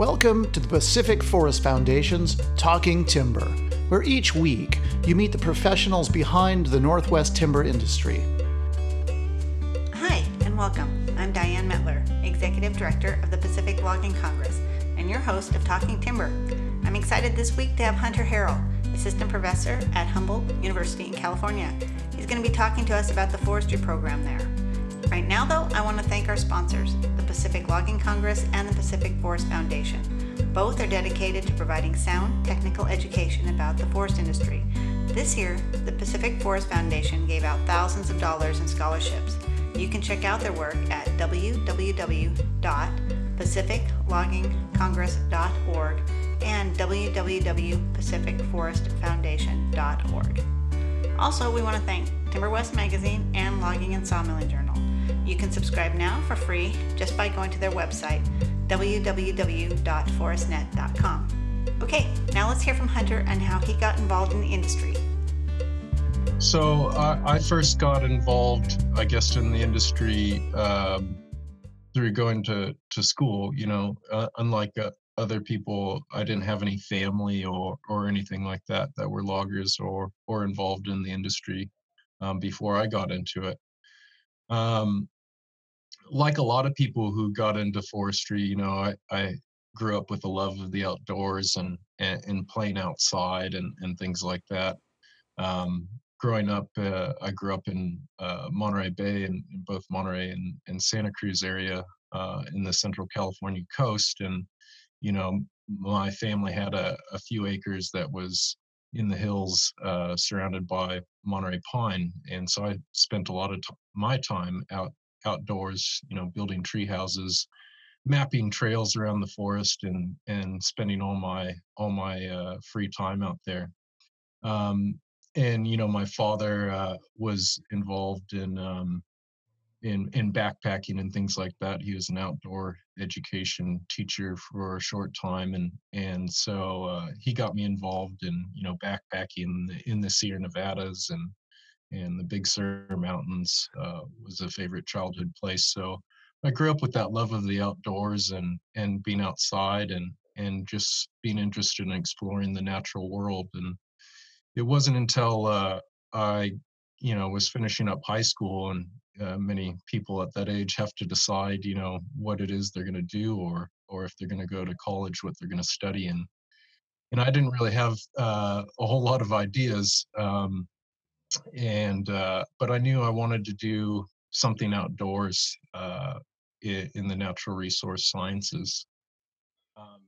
Welcome to the Pacific Forest Foundation's Talking Timber, where each week you meet the professionals behind the Northwest timber industry. Hi, and welcome. I'm Diane Metler, Executive Director of the Pacific Logging Congress, and your host of Talking Timber. I'm excited this week to have Hunter Harrill, Assistant Professor at Humboldt University in California. He's going to be talking to us about the forestry program there. Right now, though, I want to thank our sponsors, the Pacific Logging Congress and the Pacific Forest Foundation. Both are dedicated to providing sound technical education about the forest industry. This year, the Pacific Forest Foundation gave out thousands of dollars in scholarships. You can check out their work at www.pacificloggingcongress.org and www.pacificforestfoundation.org. Also, we want to thank Timber West Magazine and Logging and Sawmilling Journal. You can subscribe now for free just by going to their website, www.forestnet.com. Okay, now let's hear from Hunter and how he got involved in the industry. So uh, I first got involved, I guess, in the industry um, through going to, to school. You know, uh, unlike uh, other people, I didn't have any family or, or anything like that that were loggers or, or involved in the industry um, before I got into it. Um, like a lot of people who got into forestry, you know, I, I grew up with a love of the outdoors and, and, and playing outside and, and things like that. Um, growing up, uh, I grew up in uh, Monterey Bay and both Monterey and, and Santa Cruz area uh, in the central California coast. And, you know, my family had a, a few acres that was in the hills uh, surrounded by Monterey pine. And so I spent a lot of t- my time out outdoors, you know, building tree houses, mapping trails around the forest, and and spending all my all my uh, free time out there. Um, and you know, my father uh, was involved in um, in in backpacking and things like that. He was an outdoor education teacher for a short time, and and so uh, he got me involved in you know backpacking in the, in the Sierra Nevadas and and the Big Sur Mountains uh, was a favorite childhood place. So I grew up with that love of the outdoors and and being outside and and just being interested in exploring the natural world. And it wasn't until uh, I, you know, was finishing up high school and uh, many people at that age have to decide, you know, what it is they're going to do or or if they're going to go to college, what they're going to study. And and I didn't really have uh, a whole lot of ideas. Um, and uh, but I knew I wanted to do something outdoors uh, in, the natural resource sciences. Um,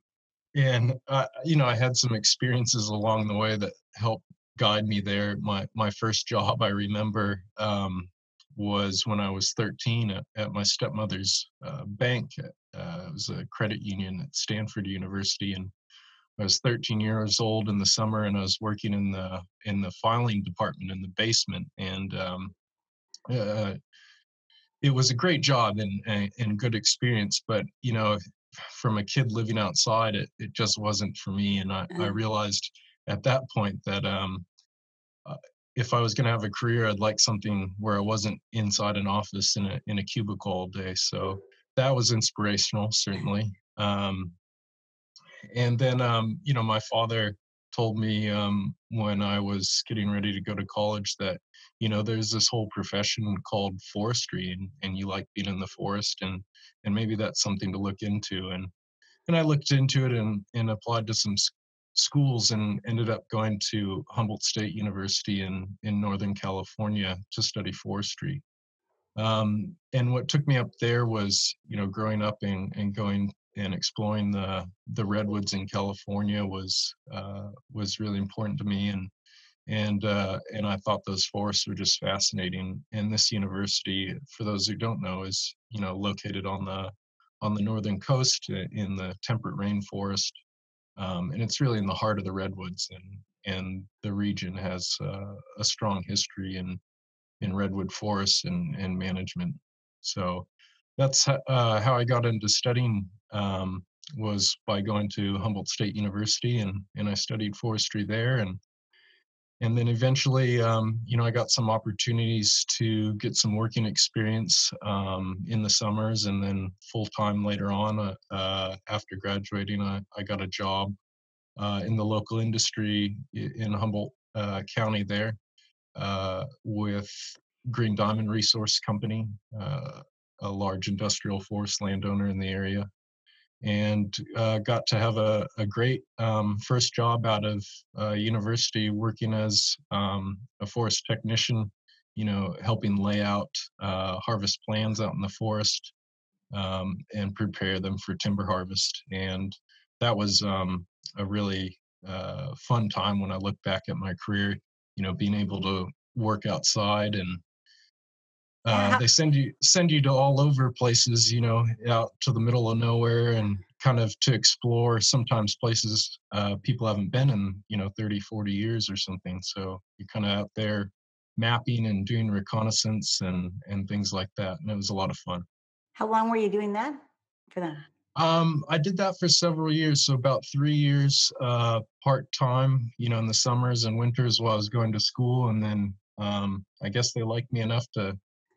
and uh, you know, I had some experiences along the way that helped guide me there. My my first job I remember um, was when I was 13 at, at my stepmother's uh, bank. Uh, it was a credit union at Stanford University, and I was 13 years old in the summer, and I was working in the in the filing department in the basement, and um, uh, it was a great job and and good experience. But you know, from a kid living outside, it it just wasn't for me, and I, I mm. realized at that point that um, uh, if I was going to have a career, I'd like something where I wasn't inside an office in a in a cubicle all day. So that was inspirational, certainly. Um, and then um, you know my father told me um, when I was getting ready to go to college that you know there's this whole profession called forestry and, and you like being in the forest and and maybe that's something to look into and and I looked into it and and applied to some schools and ended up going to Humboldt State University in in Northern California to study forestry. Um, and what took me up there was you know growing up and, and going and exploring the the redwoods in California was uh, was really important to me, and and uh, and I thought those forests were just fascinating. And this university, for those who don't know, is you know located on the on the northern coast uh, in the temperate rainforest, um, and it's really in the heart of the redwoods, and and the region has uh, a strong history in in redwood forests and and management. So that's uh, how I got into studying um, was by going to Humboldt State University and and I studied forestry there and and then eventually, um, you know, I got some opportunities to get some working experience um, in the summers, and then full time later on. Uh, uh, after graduating, I, I got a job uh, in the local industry in Humboldt uh, County there uh, with Green Diamond Resource Company, uh, a large industrial forest landowner in the area and uh, got to have a, a great um, first job out of uh, university working as um, a forest technician, you know, helping lay out uh, harvest plans out in the forest um, and prepare them for timber harvest. And that was um, a really uh, fun time when I look back at my career, you know, being able to work outside and uh, they send you send you to all over places, you know, out to the middle of nowhere and kind of to explore sometimes places uh, people haven't been in, you know, 30, 40 years or something. So you're kind of out there mapping and doing reconnaissance and and things like that. And it was a lot of fun. How long were you doing that for them? Um, I did that for several years, so about three years uh, part time, you know, in the summers and winters while I was going to school, and then um, I guess they liked me enough to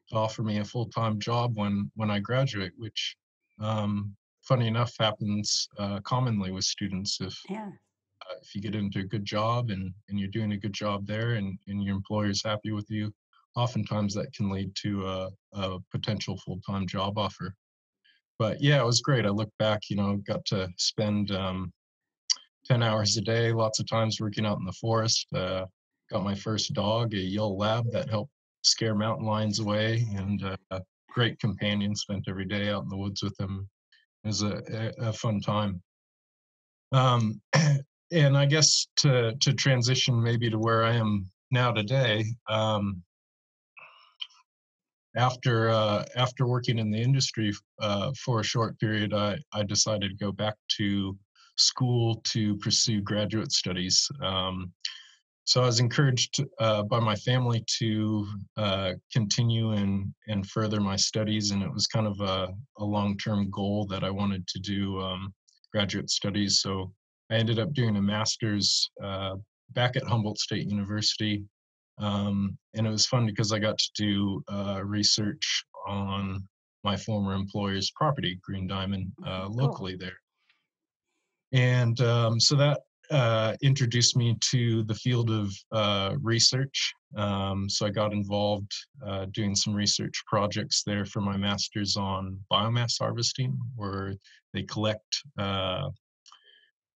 to offer me a full time job when when I graduate, which, um, funny enough, happens uh, commonly with students. If yeah. uh, if you get into a good job and and you're doing a good job there, and and your employer's happy with you, oftentimes that can lead to a, a potential full time job offer. But yeah, it was great. I look back, you know, got to spend um, 10 hours a day, lots of times working out in the forest. Uh, got my first dog, a yellow lab that helped scare mountain lions away and uh, a great companion spent every day out in the woods with him it was a, a, fun time. Um, and i guess to to transition maybe to where i am now today um, after uh, after working in the industry uh, for a short period I, I decided to go back to school to pursue graduate studies. Um, so I was encouraged uh, by my family to uh, continue and and further my studies, and it was kind of a, a long term goal that I wanted to do um, graduate studies. So I ended up doing a master's uh, back at Humboldt State University, um, and it was fun because I got to do uh, research on my former employer's property, Green Diamond, uh, locally cool. there. And um, so that uh, introduced me to the field of uh, research. Um, so I got involved uh, doing some research projects there for my master's on biomass harvesting, where they collect uh,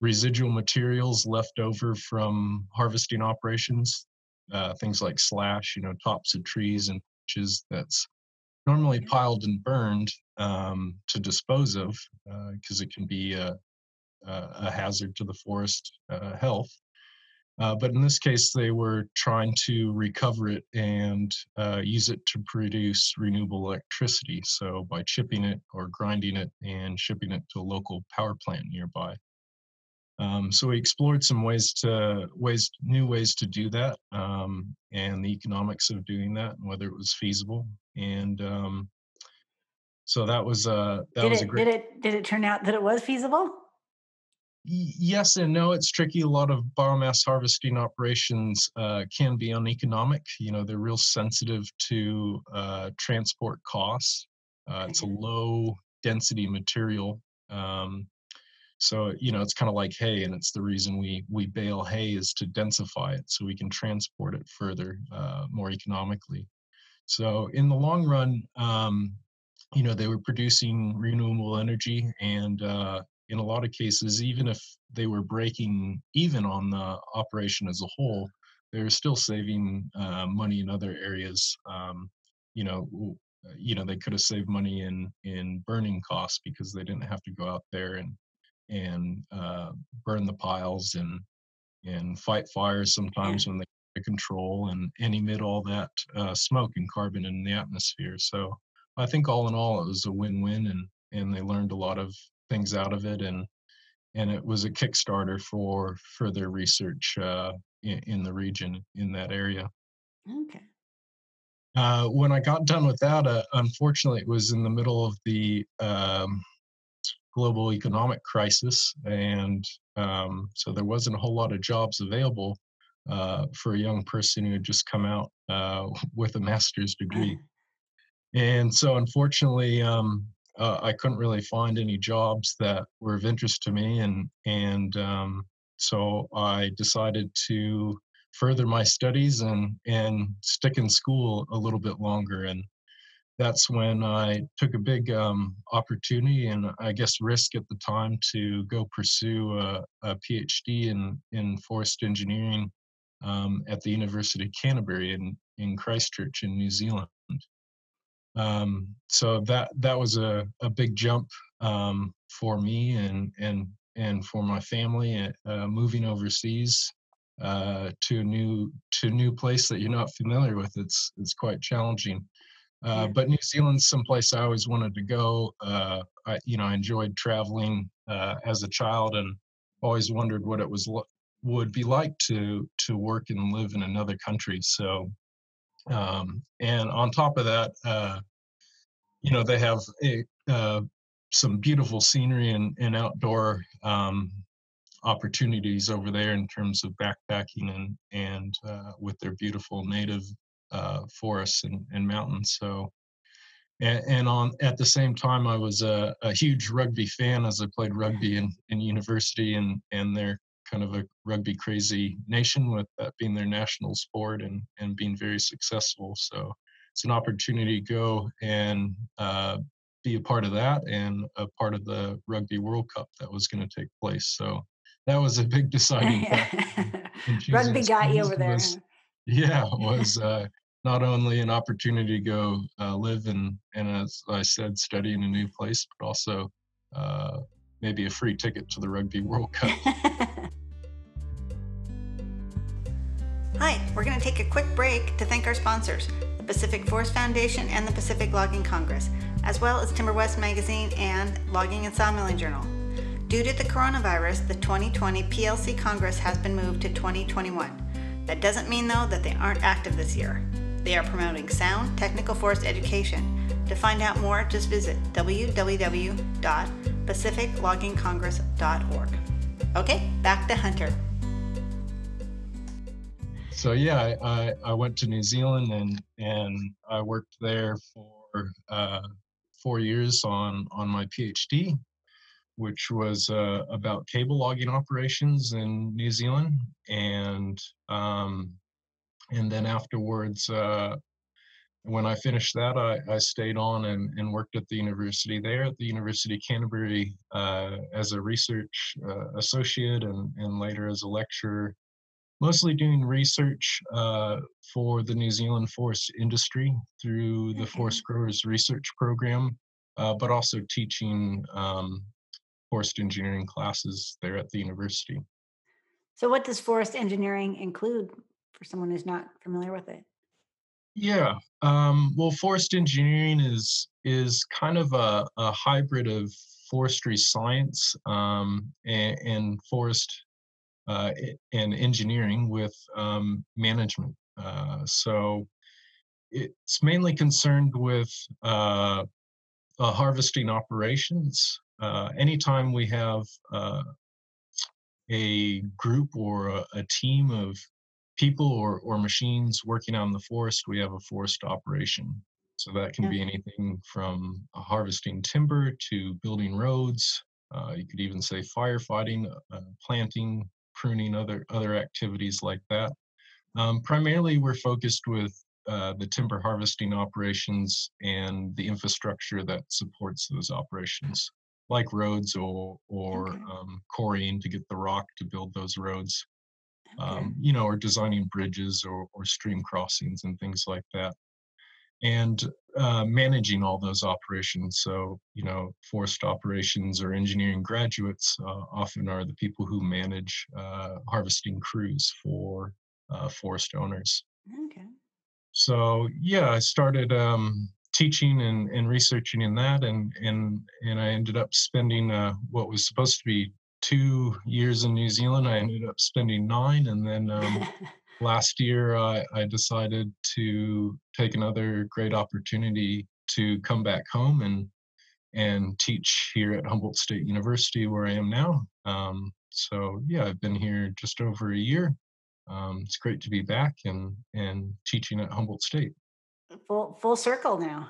residual materials left over from harvesting operations, uh, things like slash, you know, tops of trees and branches that's normally piled and burned um, to dispose of because uh, it can be uh, a hazard to the forest uh, health. Uh, but in this case, they were trying to recover it and uh, use it to produce renewable electricity. So by chipping it or grinding it and shipping it to a local power plant nearby. Um, so we explored some ways to ways new ways to do that um, and the economics of doing that and whether it was feasible. And um, so that was uh, that did was it, a great. Did it did it turn out that it was feasible? Yes and no it's tricky. A lot of biomass harvesting operations uh, can be uneconomic. You know they're real sensitive to uh, transport costs. Uh, it's a mm-hmm. low density material um, so you know it's kind of like hay and it's the reason we we bale hay is to densify it so we can transport it further uh, more economically. So in the long run um, you know they were producing renewable energy and uh, in a lot of cases, even if they were breaking even on the operation as a whole, they were still saving uh, money in other areas. Um, you know, you know, they could have saved money in in burning costs because they didn't have to go out there and and uh, burn the piles and and fight fires sometimes when they control and, and emit all that uh, smoke and carbon in the atmosphere. So I think all in all, it was a win-win, and and they learned a lot of things out of it and and it was a kickstarter for further research uh, in, in, the region in that area okay uh, when i got done with that uh, unfortunately it was in the middle of the um, global economic crisis and um, so there wasn't a whole lot of jobs available uh, for a young person who had just come out uh, with a master's degree. And so, unfortunately, um, uh, I couldn't really find any jobs that were of interest to me, and and um, so I decided to further my studies and and stick in school a little bit longer. And that's when I took a big um, opportunity and I guess risk at the time to go pursue a, a PhD in in forest engineering um, at the University of Canterbury in in Christchurch in New Zealand. Um, so that that was a, a big jump um, for me and and and for my family uh, moving overseas uh, to a new to a new place that you're not familiar with. It's it's quite challenging. Uh, but New Zealand's someplace I always wanted to go. Uh, I, you know, I enjoyed traveling uh, as a child and always wondered what it was would be like to to work and live in another country. So, um, and on top of that, uh, you know, they have a, uh, some beautiful scenery and, and outdoor um, opportunities over there in terms of backpacking and and uh, with their beautiful native uh, forests and, and mountains. So, and, and, on at the same time, I was a, a, huge rugby fan as I played rugby in, in university, and and they're kind of a rugby crazy nation with that being their national sport and and being very successful. So it's an opportunity to go and uh, be a part of that and a part of the Rugby World Cup that was going to take place. So that was a big deciding factor. Rugby got you over there. Was, yeah, was uh, not only an opportunity to go uh, live and, and as I said, study in a new place, but also uh, maybe a free ticket to the Rugby World Cup. Hi, we're going to take a quick break to thank our sponsors. Pacific Forest Foundation and the Pacific Logging Congress, as well as Timber West Magazine and Logging and Sawmilling Journal. Due to the coronavirus, the 2020 PLC Congress has been moved to 2021. That doesn't mean, though, that they aren't active this year. They are promoting sound technical forest education. To find out more, just visit www.pacificloggingcongress.org. Okay, back to Hunter so yeah, I, I went to New Zealand and and I worked there for uh, four years on on my PhD, which was uh, about cable logging operations in New Zealand, and um, and then afterwards, uh, when I finished that, I, I stayed on and, and worked at the university there at the University of Canterbury uh, as a research uh, associate and, and later as a lecturer mostly doing research uh, for the New Zealand forest industry through the Forest Growers Research Program, uh, but also teaching um, forest engineering classes there at the university. So, what does forest engineering include for someone who's not familiar with it? Yeah, um, well, forest engineering is is kind of a, a hybrid of forestry science um, and, and forest uh, and engineering with um, management. Uh, so it's mainly concerned with uh, harvesting operations. Uh, anytime we have uh, a group or a, a, team of people or, or machines working on the forest, we have a forest operation. So that can yeah. be anything from harvesting timber to building roads. Uh, you could even say firefighting, uh, planting, pruning, other other activities like that. Um, primarily, we're focused with uh, the timber harvesting operations and the infrastructure that supports those operations, like roads or or okay. um, quarrying to get the rock to build those roads. Okay. Um, you know, or designing bridges or, or stream crossings and things like that and uh, managing all those operations. So, you know, forest operations or engineering graduates uh, often are the people who manage uh, harvesting crews for uh, forest owners. Okay. So, yeah, I started um, teaching and, and researching in that, and and and I ended up spending uh, what was supposed to be two years in New Zealand. I ended up spending nine, and then. Um, last year I, I decided to take another great opportunity to come back home and and teach here at Humboldt State University where I am now. Um, so yeah, I've been here just over a year. um, it's great to be back and and teaching at Humboldt State. Full full circle now.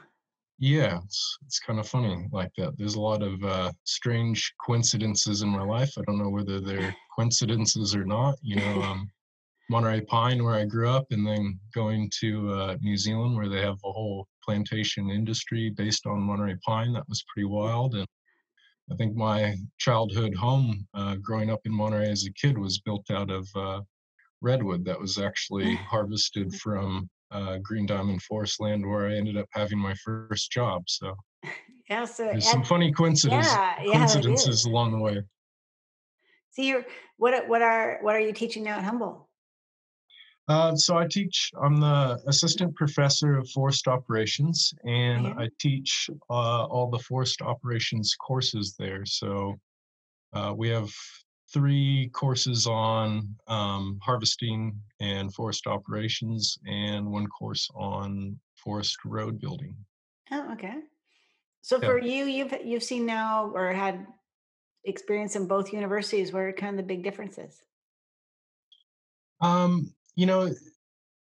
Yeah, it's it's kind of funny like that. There's a lot of uh, strange coincidences in my life. I don't know whether they're coincidences or not. You know, um, Monterey Pine, where I grew up, and then going to uh, New Zealand, where they have a whole plantation industry based on Monterey Pine. That was pretty wild. And I think my childhood home, uh, growing up in Monterey as a kid, was built out of uh, redwood that was actually harvested from uh, Green Diamond Forest land, where I ended up having my first job. So, yeah, so there's some funny coincidences, yeah, yeah, coincidences along the way. So, you're what what are what are you teaching now at Humboldt? Uh, so I teach, I'm the assistant professor of forest operations, and I teach uh, all the forest operations courses there. So uh, we have three courses on um, harvesting and forest operations, and one course on forest road building. Oh, okay. So yeah. for you, you've you've seen now or had experience in both universities. Where are kind of the big differences? Um, you know,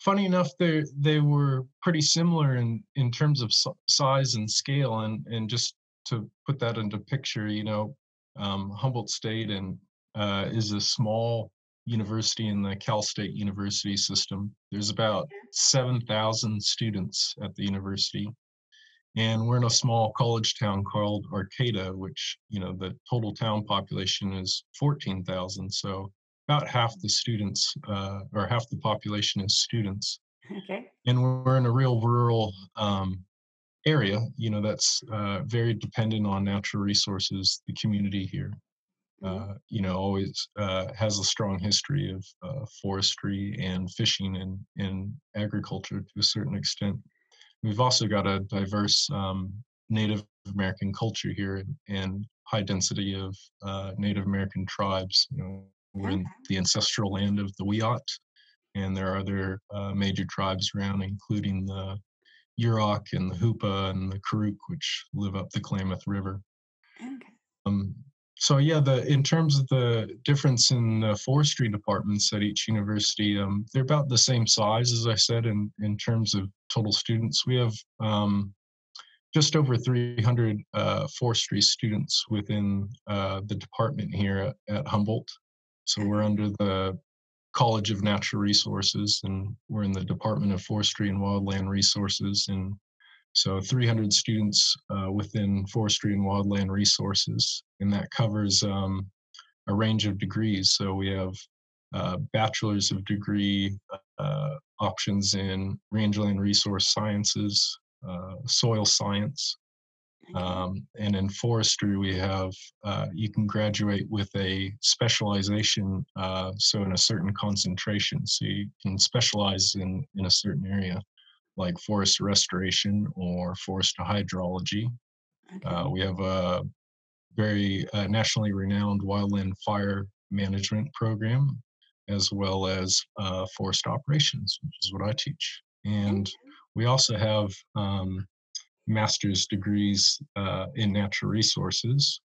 funny enough, they they were pretty similar in in terms of size and scale, and and just to put that into picture, you know, um, Humboldt State and uh, is a small university in the Cal State University system. There's about seven thousand students at the university, and we're in a small college town called Arcata, which you know the total town population is fourteen thousand. So about half the students uh, or half the population is students. Okay. And we're in a real rural um, area, you know, that's uh, very dependent on natural resources. The community here, mm-hmm. uh, you know, always uh, has a strong history of uh, forestry and fishing and, and agriculture to a certain extent. We've also got a diverse um, Native American culture here and, and high density of uh, Native American tribes, you know, we're in the ancestral land of the Wiyot, and there are other uh, major tribes around, including the Yurok and the Hoopa and the Karuk, which live up the Klamath River. Okay. Um, so yeah, the in terms of the difference in the forestry departments at each university, um, they're about the same size as I said in in terms of total students. We have um, just over 300 uh, forestry students within uh, the department here at, at Humboldt. So we're under the College of Natural Resources, and we're in the Department of Forestry and Wildland Resources. And so 300 students uh, within Forestry and Wildland Resources, and that covers um, a range of degrees. So we have uh, bachelor's of degree uh, options in rangeland resource sciences, uh, soil science, um, and in forestry, we have uh, you can graduate with a specialization, uh, so in a certain concentration. So you can specialize in in a certain area, like forest restoration or forest hydrology. Okay. Uh, we have a very uh, nationally renowned wildland fire management program, as well as uh, forest operations, which is what I teach. And we also have um, master's degrees uh, in natural resources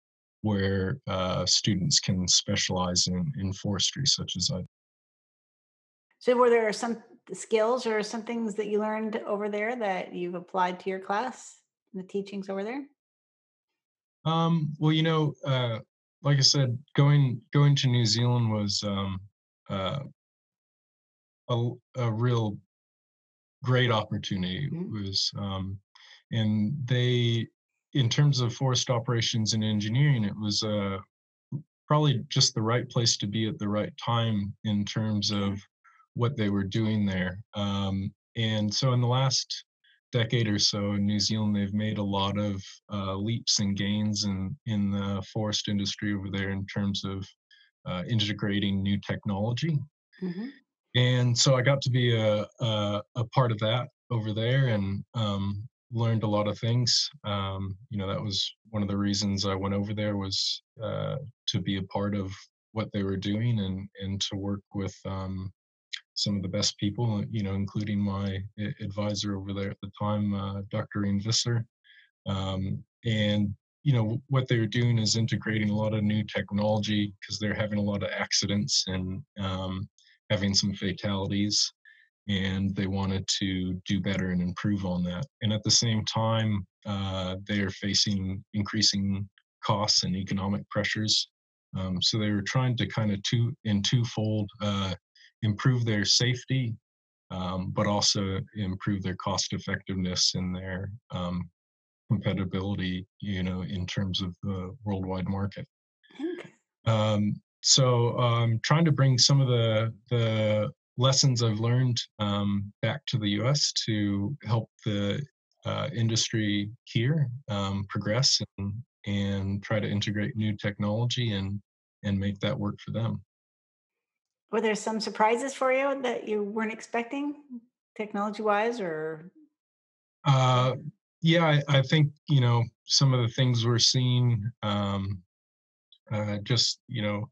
where uh, students can specialize in, in forestry, such as I. So, were there some skills or some things that you learned over there that you've applied to your class, and the teachings over there? Um, well, you know, uh, like I said, going going to New Zealand was um, uh, a, a real great opportunity. Mm-hmm. It was um, and they in terms of forest operations and engineering it was uh, probably just the right place to be at the right time in terms of what they were doing there. Um, and so in the last decade or so in new zealand they've made a lot of uh, leaps and gains in, in the forest industry over there in terms of uh, integrating new technology. Mm-hmm. and so i got to be a, a, a part of that over there and um, learned a lot of things. Um, you know, that was one of the reasons I went over there was uh, to be a part of what they were doing and and to work with um, some of the best people. You know, including my advisor over there at the time, uh, Dr. Rien Visser. Um, and you know what they're doing is integrating a lot of new technology because they're having a lot of accidents and um, having some fatalities and they wanted to do better and improve on that. And at the same time, uh, they are facing increasing costs and economic pressures. Um, so they were trying to kind of two in twofold uh, improve their safety, um, but also improve their cost effectiveness and their um, compatibility, you know, in terms of the worldwide market. Okay. Um, so um, trying to bring some of the the lessons I've learned um, back to the U.S. to help the uh, industry here um, progress and and try to integrate new technology and and make that work for them. Were there some surprises for you that you weren't expecting, technology wise, or? Uh, yeah, I, I, think you know some of the things we're seeing. Um, uh, just you know,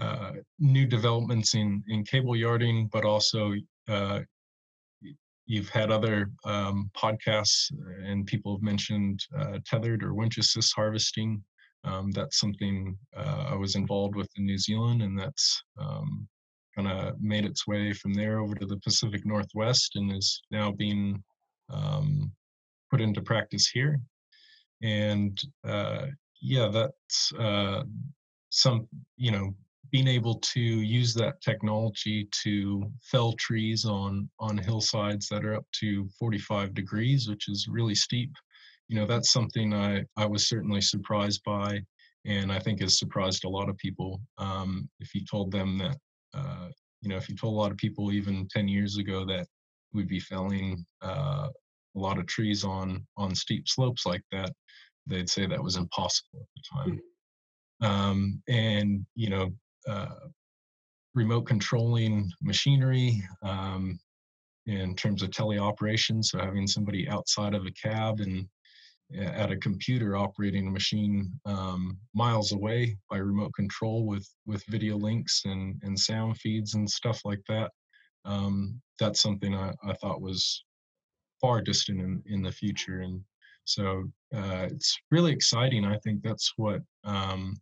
uh, new developments in in cable yarding, but also uh, you've had other um, podcasts and people have mentioned uh, tethered or winch assist harvesting. Um, that's something uh, I was involved with in New Zealand, and that's um, kind of made its way from there over to the Pacific Northwest and is now being um, put into practice here. And uh, yeah, that's uh, some, you know, being able to use that technology to fell trees on on hillsides that are up to 45 degrees, which is really steep. You know, that's something I I was certainly surprised by, and I think has surprised a lot of people. Um, if you told them that, uh, you know, if you told a lot of people even 10 years ago that we'd be felling uh, a lot of trees on on steep slopes like that, they'd say that was impossible at the time. Hmm. Um, and you know remote controlling machinery um, in terms of teleoperation. So having somebody outside of a cab and at a computer operating a machine um, miles away by remote control with with video links and and sound feeds and stuff like that. Um, that's something I, I thought was far distant in, in the future and so uh, it's really exciting. I think that's what um,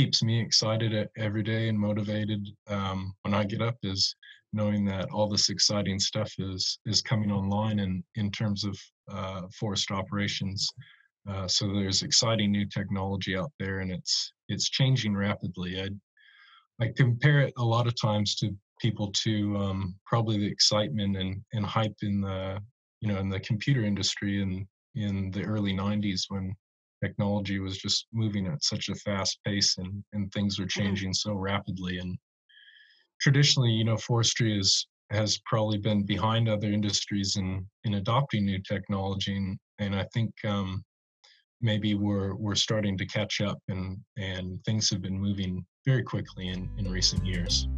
keeps me excited every day and motivated um, when I get up is knowing that all this exciting stuff is is coming online in in terms of uh, forest operations. Uh, so there's exciting new technology out there, and it's it's changing rapidly. I I compare it a lot of times to people to um, probably the excitement and and hype in the you know in the computer industry and in the early 90s when technology was just moving at such a fast pace and, and things were mm-hmm. changing so rapidly. And traditionally, you know, forestry is has probably been behind other industries in in adopting new technology, and and I think um, maybe we're we're starting to catch up, and and things have been moving very quickly in in recent years.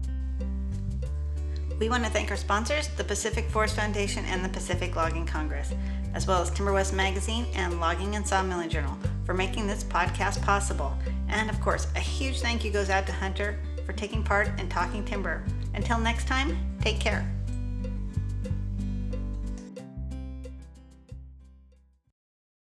We want to thank our sponsors, the Pacific Forest Foundation and the Pacific Logging Congress, as well as Timber West Magazine and Logging and Sawmilling Journal for making this podcast possible. And of course, a huge thank you goes out to Hunter for taking part in Talking Timber. Until next time, take care.